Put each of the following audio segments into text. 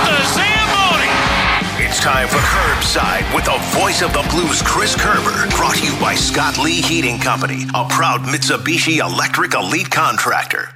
The Zamboni! It's time for Curbside with the voice of the blues, Chris Kerber. Brought to you by Scott Lee Heating Company, a proud Mitsubishi Electric Elite contractor.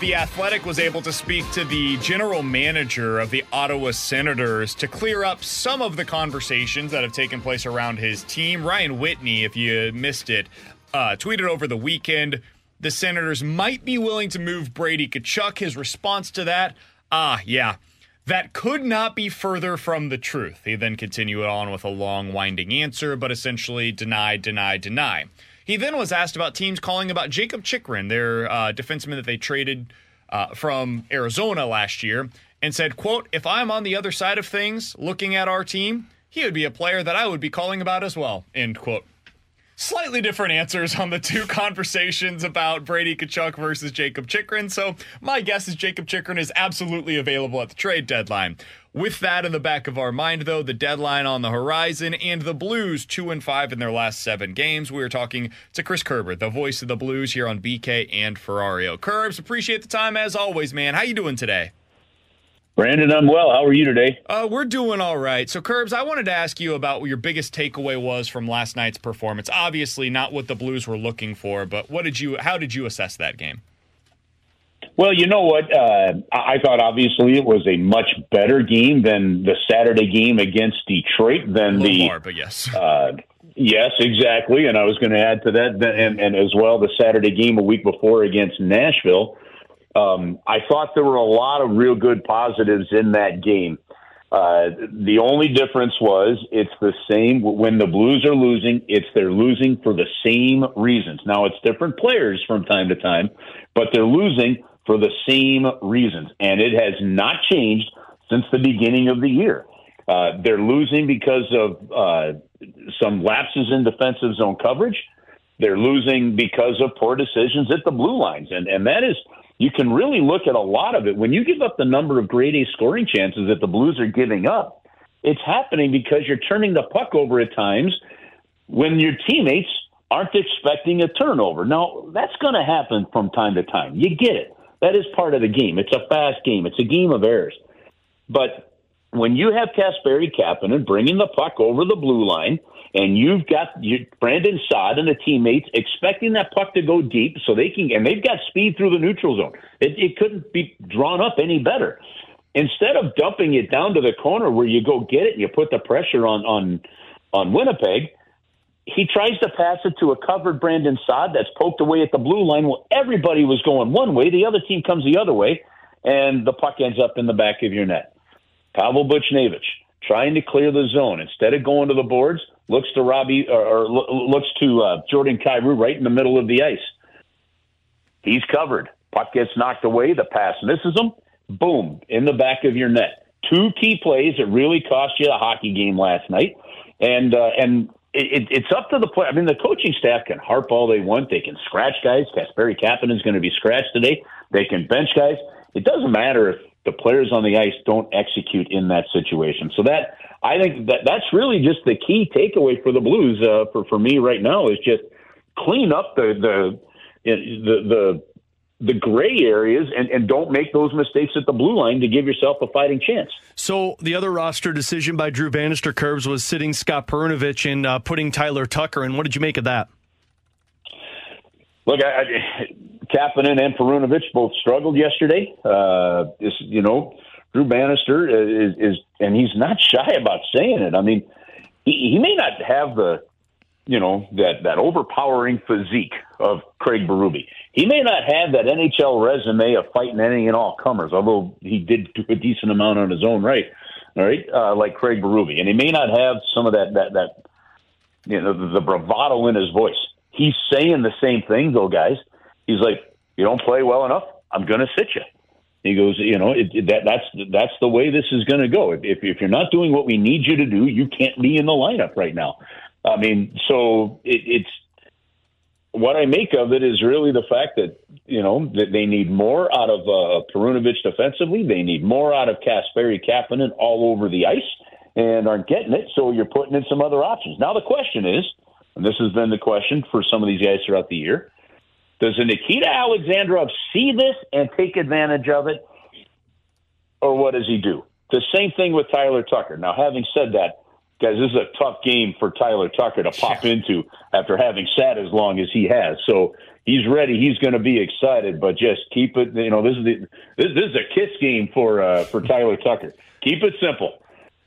The Athletic was able to speak to the general manager of the Ottawa Senators to clear up some of the conversations that have taken place around his team. Ryan Whitney, if you missed it, uh, tweeted over the weekend the Senators might be willing to move Brady Tkachuk. His response to that, ah, yeah. That could not be further from the truth. He then continued on with a long, winding answer, but essentially deny, deny, deny. He then was asked about teams calling about Jakob Chychrun, their uh, defenseman that they traded uh, from Arizona last year, and said, "quote If I'm on the other side of things, looking at our team, he would be a player that I would be calling about as well." End quote. Slightly different answers on the two conversations about Brady Tkachuk versus Jakob Chychrun. So my guess is Jakob Chychrun is absolutely available at the trade deadline. With that in the back of our mind, though, the deadline on the horizon and the Blues two and five in their last seven games. We are talking to Chris Kerber, the voice of the Blues here on BK and Ferrario. Kerbs, appreciate the time as always, man. How you doing today? Brandon, I'm well. How are you today? Uh, we're doing all right. So, Kerbs, I wanted to ask you about what your biggest takeaway was from last night's performance. Obviously, not what the Blues were looking for, but what did you? How did you assess that game? Well, you know what? Uh, I thought obviously it was a much better game than the Saturday game against Detroit. Than the more, but yes. Uh, yes, exactly. And I was going to add to that, that- and, and as well the Saturday game a week before against Nashville. Um, I thought there were a lot of real good positives in that game. Uh, the only difference was it's the same when the Blues are losing. It's they're losing for the same reasons. Now it's different players from time to time, but they're losing for the same reasons, and it has not changed since the beginning of the year. Uh, they're losing because of uh, some lapses in defensive zone coverage. They're losing because of poor decisions at the blue lines, and and that is you can really look at a lot of it when you give up the number of grade A scoring chances that the Blues are giving up. It's happening because you're turning the puck over at times when your teammates aren't expecting a turnover. Now, that's going to happen from time to time. You get it. That is part of the game. It's a fast game. It's a game of errors. But when you have Kasperi Kapanen bringing the puck over the blue line, and you've got Brandon Saad and the teammates expecting that puck to go deep so they can, and they've got speed through the neutral zone. It, it couldn't be drawn up any better. Instead of dumping it down to the corner where you go get it and you put the pressure on on on Winnipeg, he tries to pass it to a covered Brandon Saad that's poked away at the blue line. Well, everybody was going one way, the other team comes the other way, and the puck ends up in the back of your net. Pavel Buchnevich trying to clear the zone instead of going to the boards, looks to Robbie or, or looks to uh, Jordan Kyrou right in the middle of the ice. He's covered. Puck gets knocked away. The pass misses him. Boom in the back of your net. Two key plays that really cost you a hockey game last night, and uh, and it, it's up to the play. I mean, the coaching staff can harp all they want. They can scratch guys. Kasperi is going to be scratched today. They can bench guys. It doesn't matter if the players on the ice don't execute in that situation. So that I think that that's really just the key takeaway for the Blues uh, for for me right now is just clean up the the the the, the gray areas and, and don't make those mistakes at the blue line to give yourself a fighting chance. So the other roster decision by Drew Bannister Kerbs was sitting Scott Perunovich and uh, putting Tyler Tucker in. What did you make of that? Look, I, I, Kapanen and Perunovich both struggled yesterday. Uh, this, you know, Drew Bannister is, is, and he's not shy about saying it. I mean, he, he may not have the you know that that overpowering physique of Craig Berube. He may not have that NHL resume of fighting any and all comers, although he did do a decent amount on his own right. All right, uh, like Craig Berube, and he may not have some of that that that you know the, the bravado in his voice. He's saying the same thing though, guys. He's like, "You don't play well enough. I'm going to sit you." He goes, you know, it, it, that that's that's the way this is going to go. If, if you're not doing what we need you to do, you can't be in the lineup right now. I mean, so it, it's what I make of it is really the fact that you know that they need more out of uh, Perunovich defensively. They need more out of Kasperi Kapanen all over the ice, and aren't getting it. So you're putting in some other options. Now the question is, and this has been the question for some of these guys throughout the year does Nikita Alexandrov see this and take advantage of it, or what does he do? The same thing with Tyler Tucker. Now, having said that, guys, this is a tough game for Tyler Tucker to pop into after having sat as long as he has. So he's ready. He's going to be excited, but just keep it. You know, this is the this, this is a kiss game for uh, for Tyler Tucker. Keep it simple.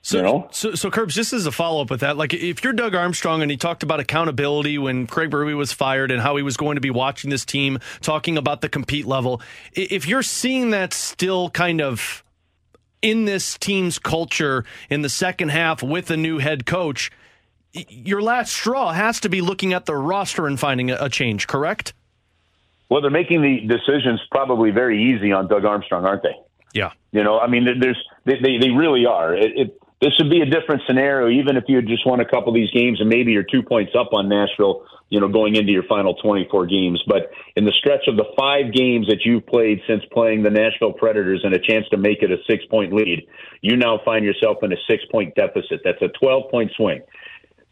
So, you know? so, so, Kerbs, just as a follow up with that, like if you're Doug Armstrong and he talked about accountability when Craig Berube was fired and how he was going to be watching this team, talking about the compete level, if you're seeing that still kind of in this team's culture in the second half with a new head coach, your last straw has to be looking at the roster and finding a change, correct? Well, they're making the decisions probably very easy on Doug Armstrong, aren't they? Yeah. You know, I mean, there's they they, they really are. It, it this would be a different scenario, even if you had just won a couple of these games and maybe you're two points up on Nashville, you know, going into your final 24 games. But in the stretch of the five games that you've played since playing the Nashville Predators and a chance to make it a six point lead, you now find yourself in a six point deficit. That's a 12 point swing.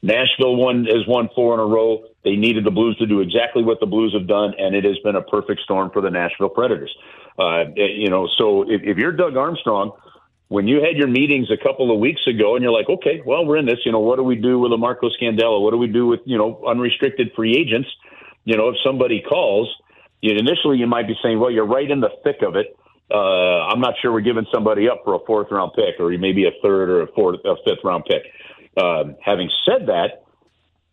Nashville won has won four in a row. They needed the Blues to do exactly what the Blues have done, and it has been a perfect storm for the Nashville Predators. Uh, you know, so if, if you're Doug Armstrong, when you had your meetings a couple of weeks ago and you're like, okay, well, we're in this, you know, what do we do with a Marco Scandella? What do we do with, you know, unrestricted free agents? You know, if somebody calls, you, initially you might be saying, well, you're right in the thick of it. Uh, I'm not sure we're giving somebody up for a fourth round pick or maybe a third or a fourth, a fifth round pick. Um, having said that,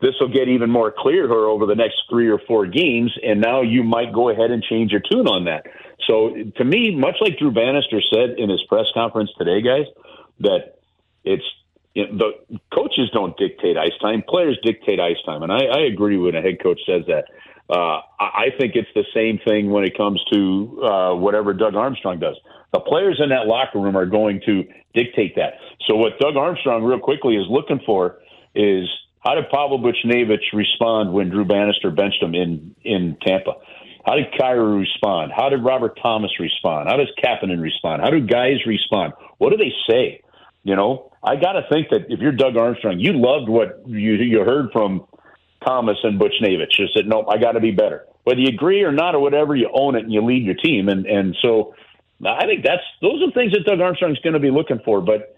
this will get even more clear here over the next three or four games, and now you might go ahead and change your tune on that. So to me, much like Drew Bannister said in his press conference today, guys, that it's the coaches don't dictate ice time; players dictate ice time, and I, I agree when a head coach says that. Uh, I think it's the same thing when it comes to uh, whatever Doug Armstrong does. The players in that locker room are going to dictate that. So what Doug Armstrong, real quickly, is looking for is how did Pavel Buchnevich respond when Drew Bannister benched him in in Tampa? How did Kyrou respond? How did Robert Thomas respond? How does Kapanen respond? How do guys respond? What do they say? You know, I got to think that if you're Doug Armstrong, you loved what you you heard from Thomas and Buchnevich. Just said, nope, I got to be better. Whether you agree or not or whatever, you own it and you lead your team. And and so I think that's those are things that Doug Armstrong's going to be looking for. But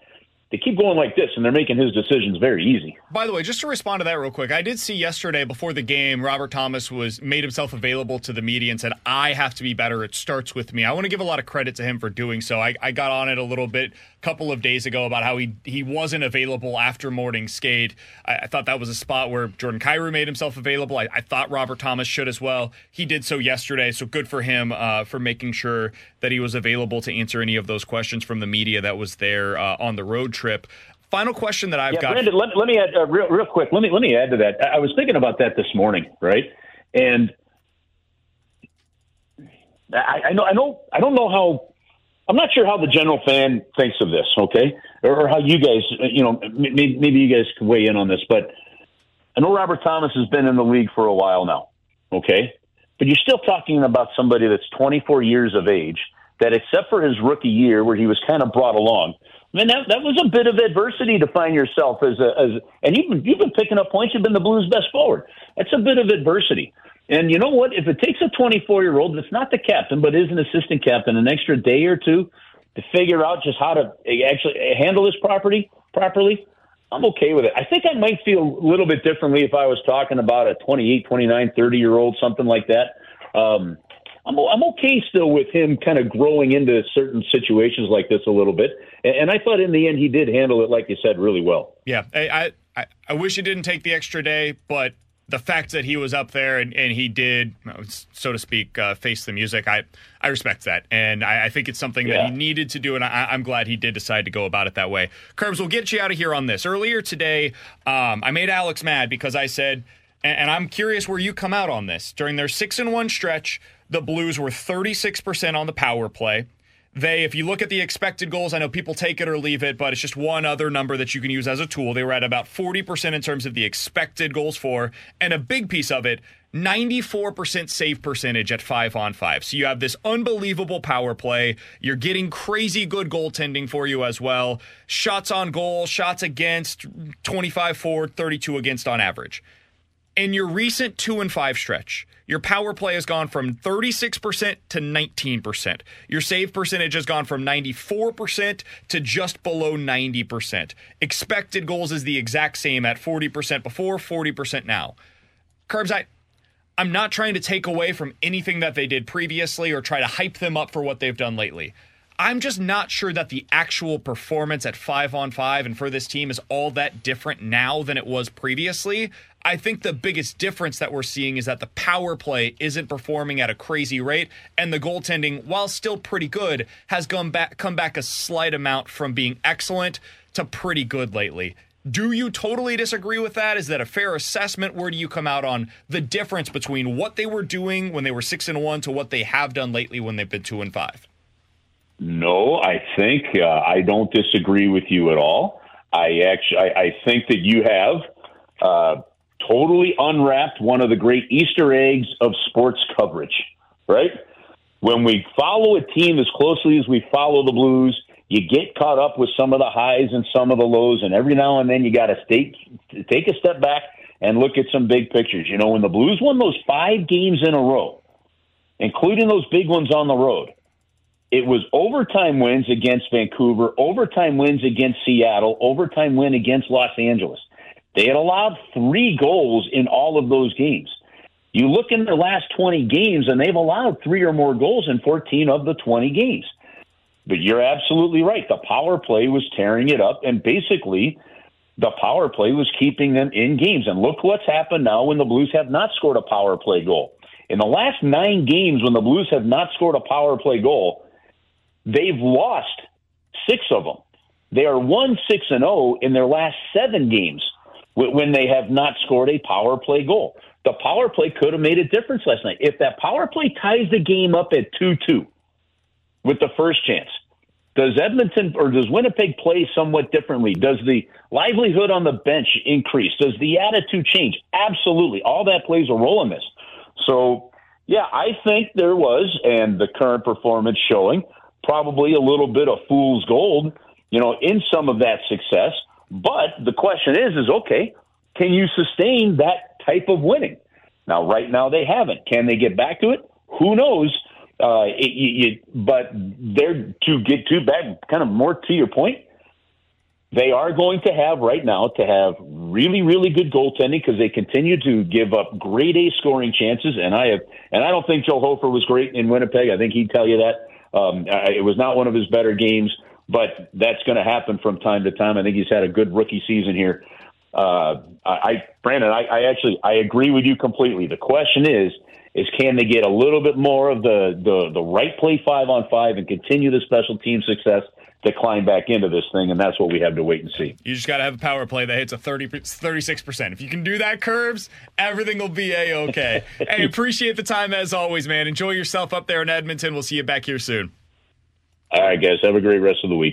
they keep going like this and they're making his decisions very easy. By the way, just to respond to that real quick, I did see yesterday before the game, Robert Thomas was made himself available to the media and said, I have to be better. It starts with me. I want to give a lot of credit to him for doing so. I, I got on it a little bit a couple of days ago about how he he wasn't available after morning skate. I, I thought that was a spot where Jordan Kyrou made himself available. I, I, thought Robert Thomas should as well. He did so yesterday, so good for him uh, for making sure that he was available to answer any of those questions from the media that was there uh, on the road trip. Final question that I've yeah, got. Brandon, let, let me add uh, real, real quick. Let me let me add to that. I was thinking about that this morning, right? And I, I know I know I don't know how. I'm not sure how the general fan thinks of this, okay, or, or how you guys, uh, you know, maybe, maybe you guys can weigh in on this. But I know Robert Thomas has been in the league for a while now, okay, but you're still talking about somebody that's 24 years of age that, except for his rookie year where he was kind of brought along, I mean, that, that was a bit of adversity to find yourself as a, as, and you've been, you've been picking up points. You've been the Blues' best forward. That's a bit of adversity. And you know what? If it takes a 24 year old that's not the captain, but is an assistant captain, an extra day or two to figure out just how to actually handle this property properly, I'm okay with it. I think I might feel a little bit differently if I was talking about a 28, 29, 30 year old, something like that. Um, I'm I'm okay still with him kind of growing into certain situations like this a little bit, and, and I thought in the end he did handle it like you said really well. Yeah, I, I I, wish he didn't take the extra day, but the fact that he was up there and, and he did, so to speak, uh, face the music, I, I respect that. And I, I think it's something Yeah. that he needed to do, and I, I'm glad he did decide to go about it that way. Kerbs, we'll get you out of here on this. Earlier today, um, I made Alex mad because I said, and, and I'm curious where you come out on this. During their 6 and 1 stretch, the Blues were 36% on the power play. They, if you look at the expected goals, I know people take it or leave it, but it's just one other number that you can use as a tool. They were at about 40% in terms of the expected goals for, and a big piece of it, 94% save percentage at five on five. So you have this unbelievable power play. You're getting crazy good goaltending for you as well. Shots on goal, shots against, 25 forward, 32 against on average in your recent two and five stretch, your power play has gone from 36% to 19%. Your save percentage has gone from 94% to just below 90%. Expected goals is the exact same at 40% before, 40% now. Kerbs, I, I'm not trying to take away from anything that they did previously or try to hype them up for what they've done lately. I'm just not sure that the actual performance at five on five and for this team is all that different now than it was previously. I think the biggest difference that we're seeing is that the power play isn't performing at a crazy rate, and the goaltending, while still pretty good, has gone back come back a slight amount from being excellent to pretty good lately. Do you totally disagree with that? Is that a fair assessment? Where do you come out on the difference between what they were doing when they were six and one to what they have done lately when they've been two and five? No, I think uh, I don't disagree with you at all. I actually, I, I think that you have uh, totally unwrapped one of the great Easter eggs of sports coverage. Right? When we follow a team as closely as we follow the Blues, you get caught up with some of the highs and some of the lows, and every now and then you got to take take a step back and look at some big pictures. You know, when the Blues won those five games in a row, including those big ones on the road it was overtime wins against Vancouver, overtime wins against Seattle, overtime win against Los Angeles. They had allowed three goals in all of those games. You look in their last 20 games, and they've allowed three or more goals in 14 of the 20 games. But you're absolutely right. The power play was tearing it up, and basically, the power play was keeping them in games. And look what's happened now when the Blues have not scored a power play goal. In the last nine games, when the Blues have not scored a power play goal, they've lost six of them. They are one six and zero in their last seven games when they have not scored a power play goal. The power play could have made a difference last night. If that power play ties the game up at two two with the first chance, does Edmonton or does Winnipeg play somewhat differently? Does the livelihood on the bench increase? Does the attitude change? Absolutely. All that plays a role in this. So, yeah, I think there was, and the current performance showing probably a little bit of fool's gold, you know, in some of that success. But the question is, is okay, can you sustain that type of winning? Now, right now they haven't. Can they get back to it? Who knows? Uh, it, you, you, but they're to get to back, kind of more to your point. They are going to have right now to have really, really good goaltending because they continue to give up great A scoring chances. And I have, and I don't think Joel Hofer was great in Winnipeg. I think he'd tell you that. Um, it was not one of his better games, but that's going to happen from time to time. I think he's had a good rookie season here. Uh, I, I, Brandon, I, I actually I agree with you completely. The question is, is can they get a little bit more of the the, the right play five on five and continue the special team success to climb back into this thing, and that's what we have to wait and see. You just got to have a power play that hits a 30, 36%. If you can do that, Kerbs, everything will be A-OK. hey, appreciate the time as always, man. Enjoy yourself up there in Edmonton. We'll see you back here soon. All right, guys. Have a great rest of the week.